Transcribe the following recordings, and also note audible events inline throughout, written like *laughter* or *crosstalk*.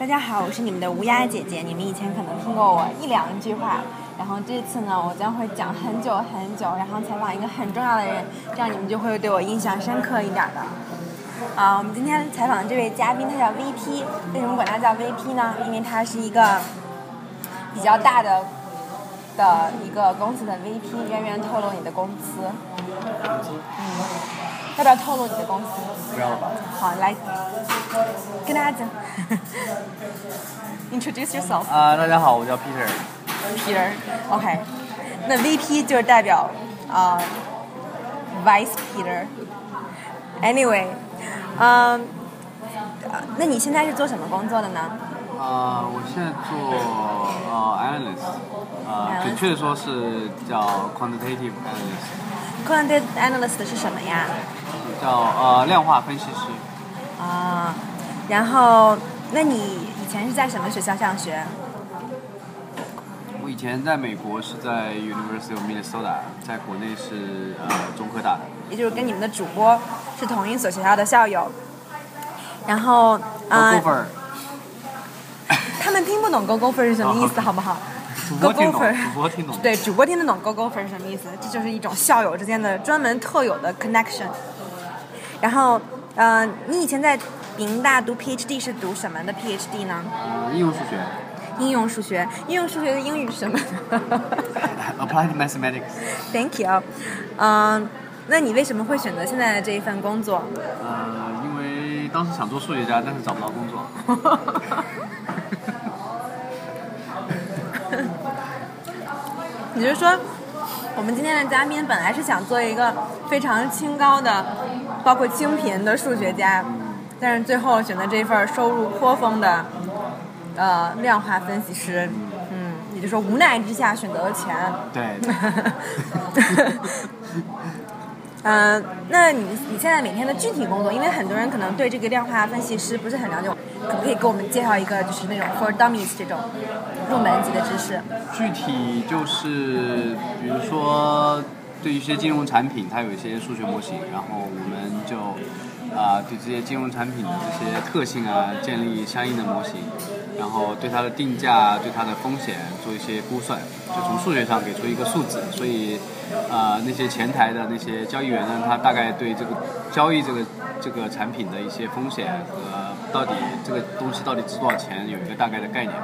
大家好，我是你们的乌鸦姐姐。你们以前可能听过我一两句话，然后这次呢，我将会讲很久很久，然后采访一个很重要的人，这样你们就会对我印象深刻一点的。啊，我们今天采访的这位嘉宾，他叫 VP。为什么管他叫 VP 呢？因为他是一个比较大的的一个公司的 VP。远远透露你的公司？嗯，要不要透露你的公司？不要了吧。好，来跟大家讲，introduce yourself。啊，大家好，我叫 Peter。Peter，OK，、那 VP 就是代表啊、Vice Peter。Anyway，嗯、呃那你现在是做什么工作的呢？啊，我现在做呃 analyst，呃，Analyst 准确的说是叫 quantitative analyst，Quantitative Analyst 是什么呀？叫呃量化分析师。啊、然后，那你以前是在什么学校上学？我以前在美国是在 University of Minnesota，在国内是呃中科大的。也就是跟你们的主播是同一所学校的校友。然后，啊、*laughs* 他们听不懂 “go go 分”是什么意思，*laughs* 哦好不好？主播听懂 Go Gopher，主播听懂。对，主播听得懂 “go go 分”是什么意思？这就是一种校友之间的专门特有的 connection。然后，呃，你以前在宾大读 PhD 是读什么的 PhD 呢？呃，应用数学应用数学。应用数学的英语是什么，*laughs* applied mathematics。？Thank you。嗯、那你为什么会选择现在的这一份工作？呃，因为当时想做数学家，但是找不到工作。*laughs* *laughs* 你就是说，我们今天的嘉宾本来是想做一个非常清高的，包括清贫的数学家，但是最后选择这份收入颇丰的，呃，量化分析师。嗯，也就是说无奈之下选择了钱。对。*laughs* 嗯、那你你现在每天的具体工作，因为很多人可能对这个量化分析师不是很了解，可不可以给我们介绍一个就是那种 for dummies 这种入门级的知识？具体就是，比如说对一些金融产品，它有一些数学模型，然后我们就啊、对这些金融产品的这些特性啊建立相应的模型，然后对它的定价、对它的风险做一些估算，就从数学上给出一个数字，所以啊、那些前台的那些交易员呢，他大概对这个交易这个这个产品的一些风险和到底这个东西到底值多少钱有一个大概的概念。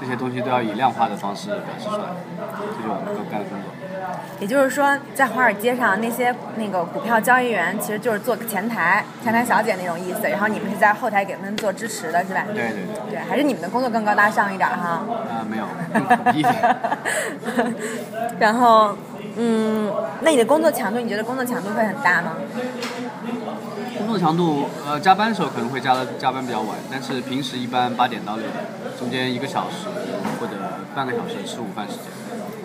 这些东西都要以量化的方式表示出来，这就我们都干的工作。也就是说，在华尔街上那些那个股票交易员，其实就是做前台、前台小姐那种意思，然后你们是在后台给他们做支持的，是吧？对对对，对，还是你们的工作更高大上一点哈。啊、没有。*laughs* *laughs* 然后，嗯，那你的工作强度，你觉得工作强度会很大吗？工作强度，呃，加班的时候可能会加的加班比较晚，但是平时一般八点到六点，中间一个小时或者半个小时吃午饭时间。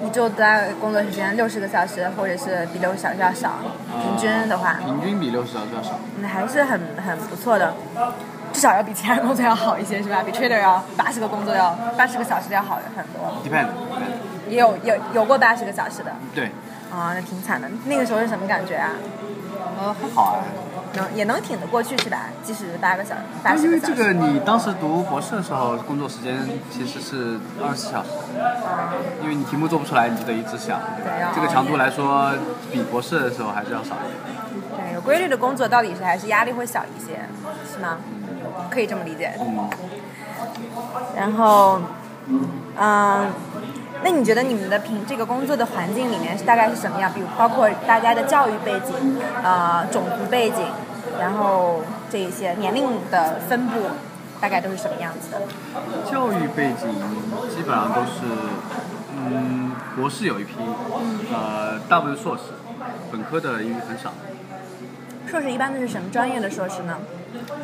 一周大概工作时间六十个小时，或者是比六十小时要少，平均的话，平均比六十小时要少。那还是很很不错的，至少要比其他工作要好一些，是吧？比 trader 要八十个工作要八十个小时要好很多，Depend，, depend 也有有有过八十个小时的。对，啊、那挺惨的。那个时候是什么感觉啊？呃，还好啊。能也能挺得过去是吧？即使八个小时，八十因为。这个你当时读博士的时候，工作时间其实是二十四小时，因为你题目做不出来，你就得一直想，对这个强度来说，比博士的时候还是要少一点。对，有规律的工作到底是还是压力会小一些，是吗？可以这么理解。嗯，然后，嗯，那你觉得你们的平这个工作的环境里面是大概是什么样？比如包括大家的教育背景、呃，种族背景，然后这一些年龄的分布，大概都是什么样子的？教育背景基本上都是，嗯，博士有一批，呃，大部分硕士，本科的因为很少。硕士一般都是什么专业的硕士呢？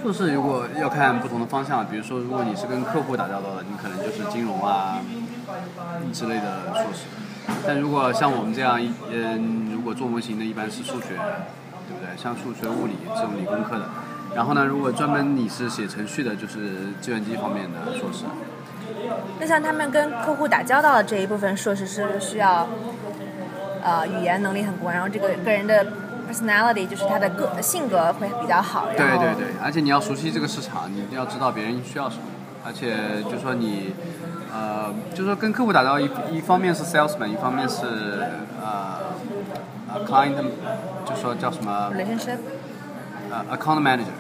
硕士如果要看不同的方向，比如说如果你是跟客户打交道的，你可能就是金融啊之类的硕士。但如果像我们这样一，嗯，如果做模型的，一般是数学，对不对？像数学、物理这种理工科的。然后呢，如果专门你是写程序的，就是计算机方面的硕士。那像他们跟客户打交道的这一部分硕士，是不是需要呃语言能力很高，然后这个个人的 personality 就是他的个性格会比较好，对对对，而且你要熟悉这个市场，你一定要知道别人需要什么。而且就说你，呃，就说跟客户打交道，一一方面是 salesman，一方面是呃呃 client，就说叫什么 relationship 呃 account manager，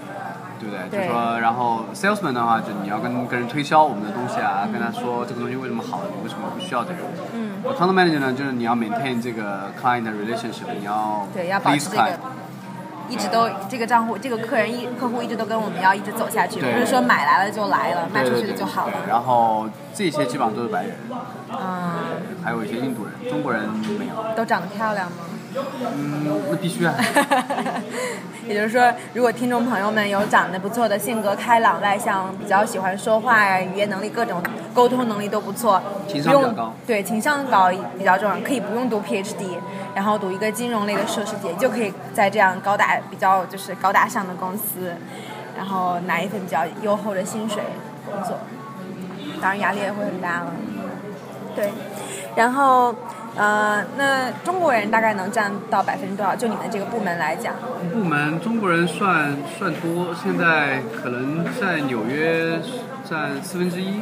对不对？对就说然后 salesman 的话，就你要跟跟人推销我们的东西啊，跟他说这个东西为什么好，你为什么不需要这个。嗯。account manager 呢，就是你要 maintain 这个 client relationship，你要对，要保持 please 这 client 个，一直都这个账户，这个客人一客户一直都跟我们要一直走下去，不是说买来了就来了，卖出去了就好了。然后这些基本上都是白人，嗯，还有一些印度人，中国人没有。都长得漂亮吗？嗯，那必须啊。*laughs* 也就是说，如果听众朋友们有长得不错的、性格开朗、外向、比较喜欢说话呀、语言能力、各种沟通能力都不错，情商比较高对情商高比较重要，可以不用读 PhD，然后读一个金融类的硕士也，就可以在这样高大、比较就是高大上的公司，然后拿一份比较优厚的薪水工作，当然压力也会很大了。对，然后呃，那中国人大概能占到百分之多少？就你们这个部门来讲。部门中国人算算多，现在可能在纽约占四分之一。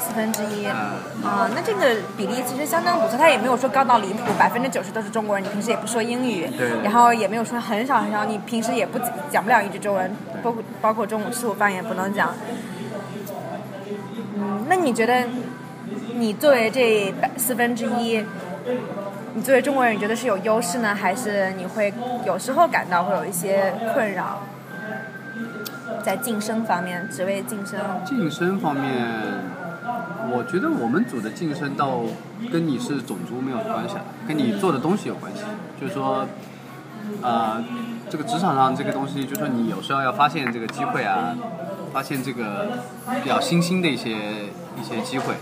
四分之一。呃啊，那这个比例其实相当不错，他也没有说高到离谱，百分之九十都是中国人，你平时也不说英语，对然后也没有说很少很少，你平时也不讲不了一句中文，包括包括中午吃午饭也不能讲。嗯，那你觉得你作为这百四分之一，你作为中国人，你觉得是有优势呢，还是你会有时候感到会有一些困扰？在晋升方面，职位晋升，晋升方面，我觉得我们组的晋升倒跟你是种族没有关系，跟你做的东西有关系。就是说，呃，这个职场上这个东西，就是说你有时候要发现这个机会啊，发现这个比较新兴的一些一些机会。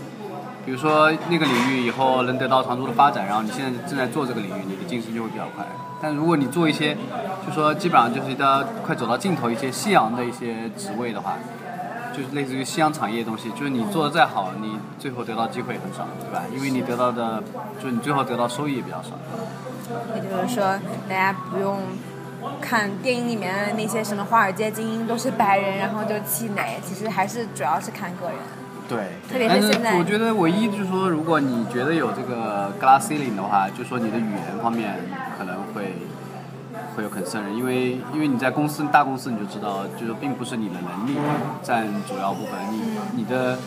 比如说那个领域以后能得到长足的发展，然后你现在正在做这个领域，你的晋升就会比较快。但如果你做一些，就说基本上就是到快走到尽头一些夕阳的一些职位的话，就是类似于夕阳产业的东西，就是你做的再好，你最后得到机会很少，对吧？因为你得到的，就是你最后得到收益也比较少。也就是说，大家不用看电影里面那些什么华尔街精英都是白人，然后就气馁。其实还是主要是看个人。对，特别是现在我觉得唯一就是说，如果你觉得有这个 glass ceiling 的话，就说你的语言方面可能会会有 concern，因为因为你在公司大公司你就知道，就是并不是你的能力占主要部分，你你的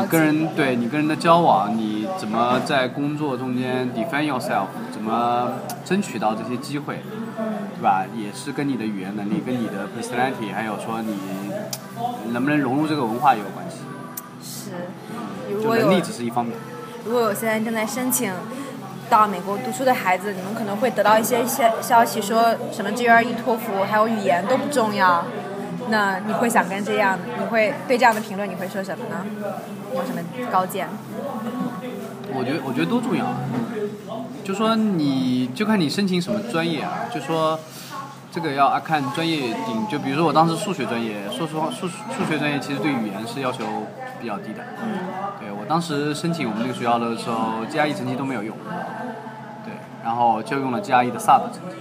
你跟人对你跟人的交往，你怎么在工作中间 defend yourself，怎么争取到这些机会，对吧？也是跟你的语言能力、跟你的 personality，还有说你能不能融入这个文化也有关系。是，如果有就能力只是一方面。如果我现在正在申请到美国读书的孩子，你们可能会得到一些消消息，说什么 GRE、托福还有语言都不重要。那你会想跟这样，你会对这样的评论你会说什么呢？有什么高见？我觉得我觉得都重要。就说你就看你申请什么专业啊，就说这个要看专业定。就比如说我当时数学专业，说实话，数数学专业其实对语言是要求比较低的。嗯。对我当时申请我们那个学校的时候，GRE 成绩都没有用。对，然后就用了 GRE 的 Sub 成绩，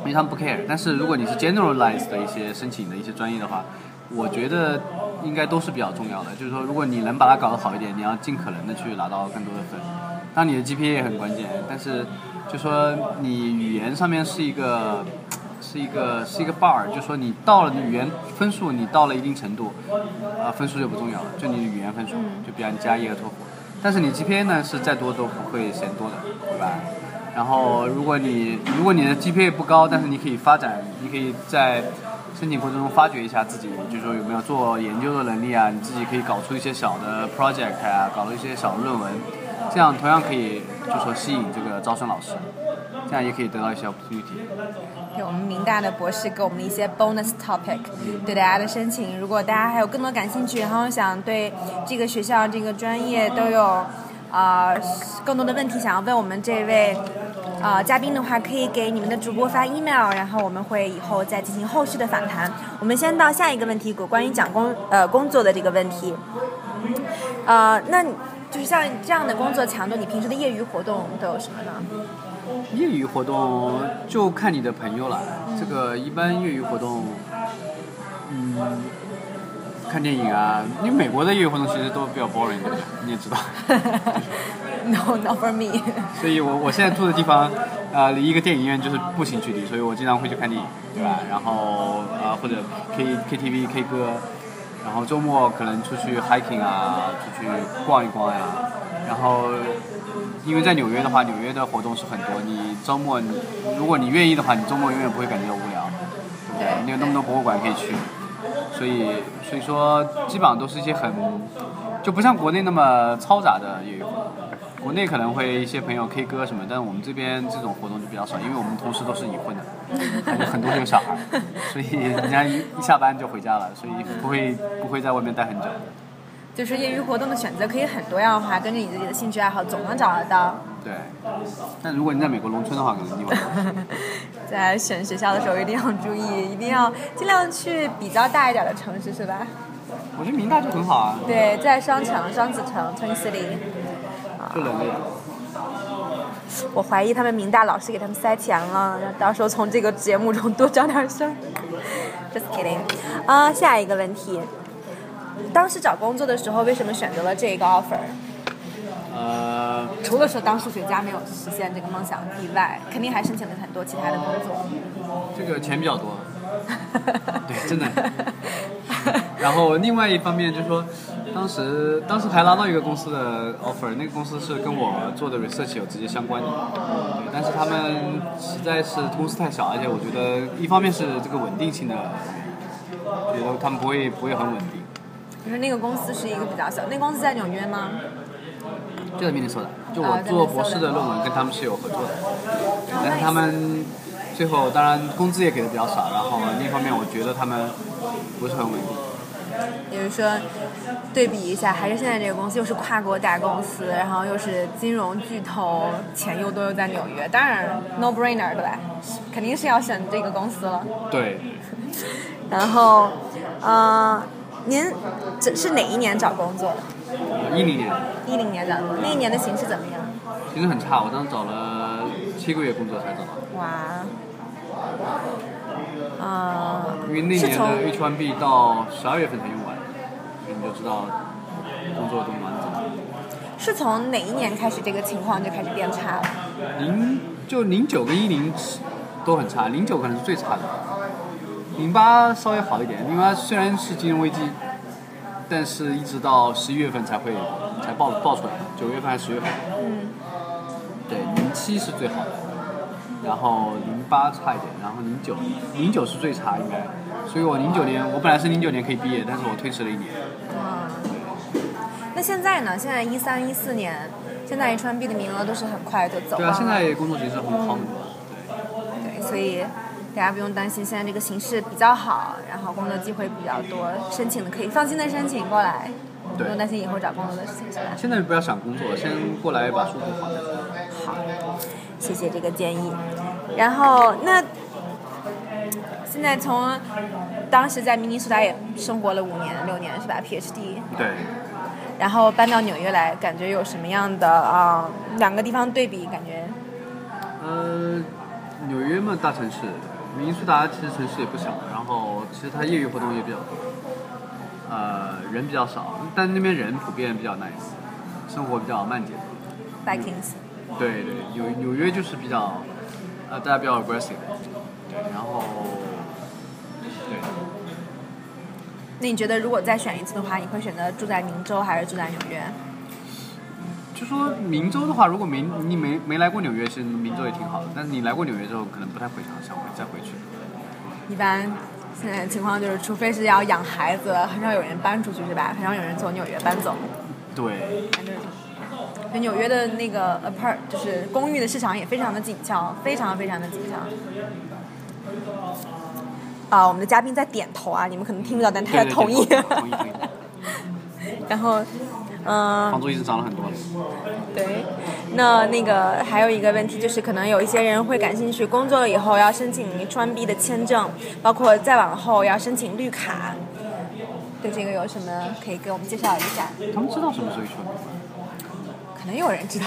因为他们不 care。但是如果你是 generalized 的一些申请的一些专业的话，我觉得应该都是比较重要的。就是说，如果你能把它搞得好一点，你要尽可能的去拿到更多的分。当然，你的 GPA 也很关键，但是就说你语言上面是一个。是一个是一个 bar，就说你到了语言分数，你到了一定程度，啊、分数就不重要了，就你的语言分数，就比方你加一和托福。但是你 GPA 呢是再多都不会嫌多的，对吧？然后如果你如果你的 GPA 不高，但是你可以发展，你可以在申请过程中发掘一下自己，就是说有没有做研究的能力啊，你自己可以搞出一些小的 project 啊，搞了一些小的论文，这样同样可以就说吸引这个招生老师，这样也可以得到一些 opportunity。对我们明大的博士给我们的一些 bonus topic，对大家的申请，如果大家还有更多感兴趣，然后想对这个学校、这个专业都有啊、呃更多的问题想要问我们这位啊、呃嘉宾的话，可以给你们的主播发 email，然后我们会以后再进行后续的访谈。我们先到下一个问题，关于讲工呃工作的这个问题。呃，那你就是像这样的工作强度，你平时的业余活动都有什么呢？业余活动就看你的朋友了。这个一般业余活动，嗯，看电影啊，因为美国的业余活动其实都比较 boring 的，你也知道。*laughs* No, not for me。*laughs* 所以我我现在住的地方，呃，离一个电影院就是步行距离，所以我经常会去看电影，对吧？然后呃或者 K K T V K 歌，然后周末可能出去 hiking 啊，出去逛一逛呀。然后因为在纽约的话，纽约的活动是很多，你周末你如果你愿意的话，你周末永远不会感觉到无聊，对不对？你有那么多博物馆可以去，所以所以说基本上都是一些很就不像国内那么嘈杂的业余活动。国内可能会一些朋友 K 歌什么，但是我们这边这种活动就比较少，因为我们同事都是已婚的，*laughs* 还有很多有小孩，所以人家一一下班就回家了，所以不会不会在外面待很久。就是业余活动的选择可以很多样化，根据你自己的兴趣爱好总能找得到。对，但如果你在美国农村的话，可能你会。*laughs* 在选学校的时候一定要注意，一定要尽量去比较大一点的城市，是吧？我觉得明大就很好啊，对，在双城、双子城、Twin City。就冷了一点。我怀疑他们明大老师给他们塞钱了，到时候从这个节目中多找点事儿。*laughs* Just kidding。啊，下一个问题，当时找工作的时候为什么选择了这个 offer？呃，除了说当数学家没有实现这个梦想以外，肯定还申请了很多其他的工作。这个钱比较多，*laughs* 对，真的。然后另外一方面就是说，当时当时还拿到一个公司的 offer，那个公司是跟我做的 research 有直接相关的，对，但是他们实在是公司太小，而且我觉得一方面是这个稳定性的觉得他们不会不会很稳定，就是那个公司是一个比较小，那公司在纽约吗？就在明尼苏达，就啊我做博士的论文跟他们是有合作的，但是他们最后当然工资也给的比较少，然后另一方面我觉得他们不是很稳定。也就是说，对比一下，还是现在这个公司又是跨国大公司，然后又是金融巨头，钱又多又在纽约，当然 no brainer 对吧？肯定是要选这个公司了。对，*laughs* 然后，呃，您这是哪一年找工作的？一零年一零年找工作，那一年的形势怎么样？形势很差，我当时找了七个月工作才找到，哇，啊、因为那年的 H1B 到十二月份才用完，所以你就知道工作多难找。是从哪一年开始这个情况就开始变差了？零就零九跟一零都很差，零九可能是最差的，零八稍微好一点，零八虽然是金融危机，但是一直到十一月份才会才爆爆出来，九月份还是十月份。嗯，对，零七是最好的，然后零八差一点，然后零九零九是最差应该，所以我零九年我本来是零九年可以毕业，但是我推迟了一年。啊，那现在呢？现在一三一四年，现在 H1B 的名额都是很快就走了对啊，现在工作形势很好很多。对，所以大家不用担心，现在这个形势比较好，然后工作机会比较多，申请的可以放心的申请过来，不用担心以后找工作的事情，是吧？现在不要想工作，先过来把书读好。好，谢谢这个建议。然后那现在从当时在明尼苏达也生活了五年六年是吧？PhD，对，然后搬到纽约来，感觉有什么样的啊、两个地方对比，感觉呃，纽约嘛，大城市，明尼苏达其实城市也不小，然后其实它业余活动也比较多，呃，人比较少，但那边人普遍比较 nice，生活比较慢节奏。Vikings。对对，纽纽约就是比较，呃，大家比较 aggressive，对，然后，对，那你觉得如果再选一次的话，你会选择住在明州还是住在纽约？就说明州的话，如果没你没没来过纽约，其实明州也挺好的，但是你来过纽约之后，可能不太会想想回再回去。一般现在的情况就是，除非是要养孩子，很少有人搬出去，是吧？很少有人从纽约搬走。对，就纽约的那个 apart 就是公寓的市场也非常的紧俏，非常非常的紧俏。啊，我们的嘉宾在点头啊，你们可能听不到，但他在 *laughs* 同意。对同意同意。然后，嗯、房租一直涨了很多了。对，那那个还有一个问题就是，可能有一些人会感兴趣，工作了以后要申请 H1B 的签证，包括再往后要申请绿卡，对这个有什么可以给我们介绍一下？他们知道什么时候去吗？可能有人知道。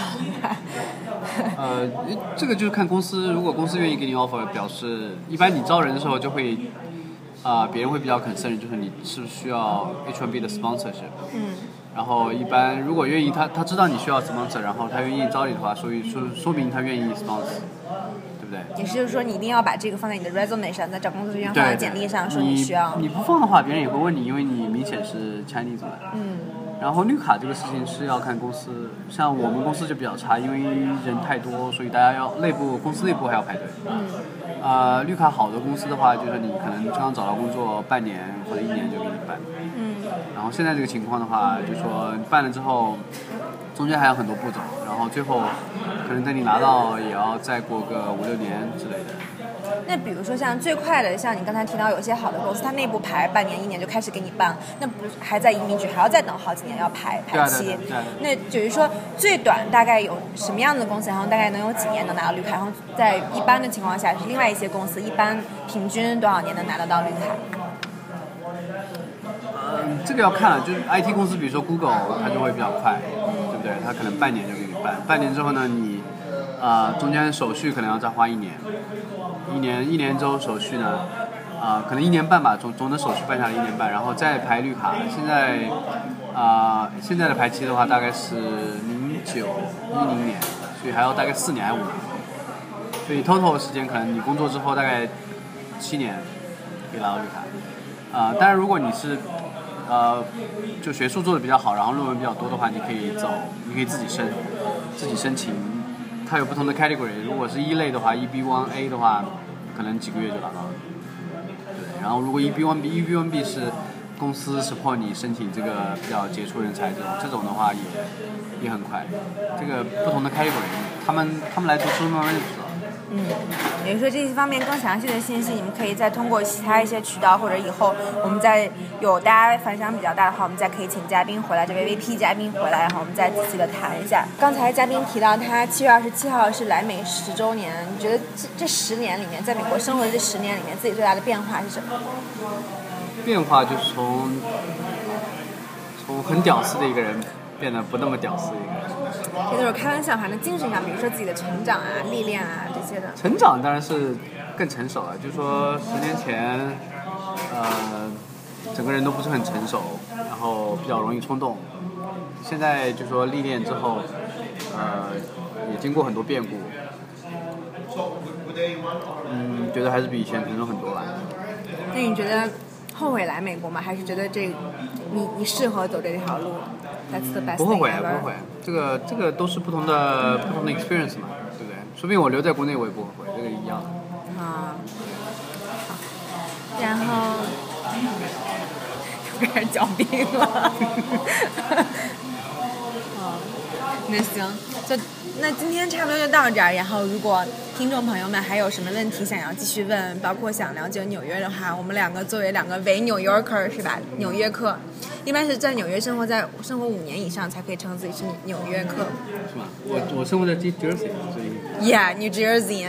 *laughs* 呃，这个就是看公司，如果公司愿意给你 offer，表示一般你招人的时候就会啊、别人会比较 concern 就是你是不是需要 H1B 的 sponsorship。嗯，然后一般如果愿意，他他知道你需要 sponsor，然后他愿意招你的话，所以说说明他愿意 sponsor，对不对？也是就是说你一定要把这个放在你的 resume 上，在找工作之前放在，简历上，说你需要。你不放的话，别人也会问你，因为你明显是 Chinese 嘛。嗯然后绿卡这个事情是要看公司，像我们公司就比较差，因为人太多，所以大家要内部公司内部还要排队。嗯呃，绿卡好的公司的话，就是你可能刚刚找到工作半年或者一年就给你办。嗯然后现在这个情况的话，就说办了之后，中间还有很多步骤，然后最后可能等你拿到也要再过个五六年之类的。那比如说像最快的，像你刚才提到有些好的公司，它内部排半年一年就开始给你办，那不还在移民局还要再等好几年要排排期？那就是说最短大概有什么样的公司，然后大概能有几年能拿到绿卡？然后在一般的情况下，是另外一些公司一般平均多少年能拿得到绿卡？嗯，这个要看了，就是 IT 公司，比如说 Google，它就会比较快，对不对？它可能半年就给你办，半年之后呢，你啊、中间手续可能要再花一年，一年一年之后手续呢，啊、可能一年半吧，总总的手续办下来一年半，然后再排绿卡。现在啊、现在的排期的话大概是零九一零年，所以还要大概四年还五年，所以 total 时间可能你工作之后大概七年可以拿到绿卡。啊、当然如果你是呃，就学术做的比较好，然后论文比较多的话，你可以走，你可以自己申，自己申请。它有不同的 category，如果是一类的话，EB one A 的话，可能几个月就拿到了。对，然后如果 EB1B、EB1B 是公司 support 你申请这个比较杰出人才这种，这种的话也也很快。这个不同的 category，他们他们来读书慢慢就。嗯，也就是说这些方面更详细的信息，你们可以再通过其他一些渠道，或者以后我们再有大家反响比较大的话，我们再可以请嘉宾回来，这位 VP 嘉宾回来，然后我们再仔细的谈一下。刚才嘉宾提到他七月二十七号是来美十周年，你觉得这这十年里面，在美国生活的这十年里面，自己最大的变化是什么？变化就是从从很屌丝的一个人变得不那么屌丝一个人。这都是开玩笑，反正精神上，比如说自己的成长啊、历练啊这些的。成长当然是更成熟了，就是说十年前，呃，整个人都不是很成熟，然后比较容易冲动。现在就说历练之后，呃，也经过很多变故，嗯，觉得还是比以前成熟很多了。那你觉得后悔来美国吗？还是觉得这你你适合走这条路？That's the best 不后悔不后悔。这个这个都是不同的不同的 experience 嘛，对不对？说不定我留在国内我也不后悔，这个一样的。啊，好，然后又开始嚼冰了。*laughs* 嗯，那行，就那今天差不多就到这儿。然后，如果听众朋友们还有什么问题想要继续问，包括想了解纽约的话，我们两个作为两个伪纽约客是吧？纽约客，一般是在纽约生活在生活五年以上才可以称自己是纽约客。是吧？我我生活在 New Jersey，所以 Yeah, New Jersey。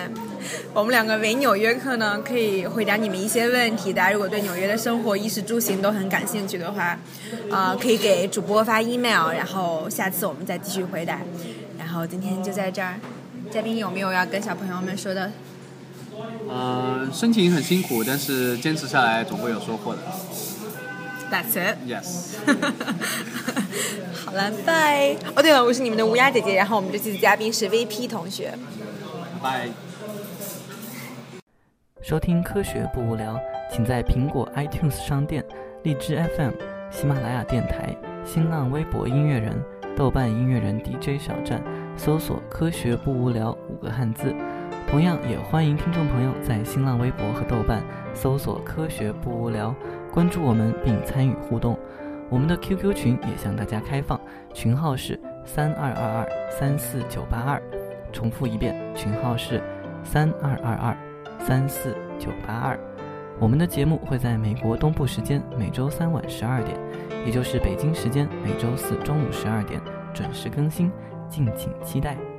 我们两个伪纽约客呢，可以回答你们一些问题。大家如果对纽约的生活、衣食住行都很感兴趣的话，啊、可以给主播发 email，然后下次我们再继续回答。然后今天就在这儿，嘉宾有没有要跟小朋友们说的？呃，申请很辛苦，但是坚持下来总会有收获的。That's it。Yes，*laughs* 好了，拜。哦，对了，我是你们的乌鸦姐姐，然后我们这期的嘉宾是 VP 同学。拜。收听科学不无聊，请在苹果 iTunes 商店、荔枝 FM、喜马拉雅电台、新浪微博音乐人、豆瓣音乐人 DJ 小站搜索“科学不无聊”五个汉字。同样，也欢迎听众朋友在新浪微博和豆瓣搜索“科学不无聊”，关注我们并参与互动。我们的 QQ 群也向大家开放，群号是三二二二三四九八二。重复一遍，群号是三二二二。三四九八二，我们的节目会在美国东部时间每周三晚十二点，也就是北京时间每周四中午十二点准时更新，敬请期待。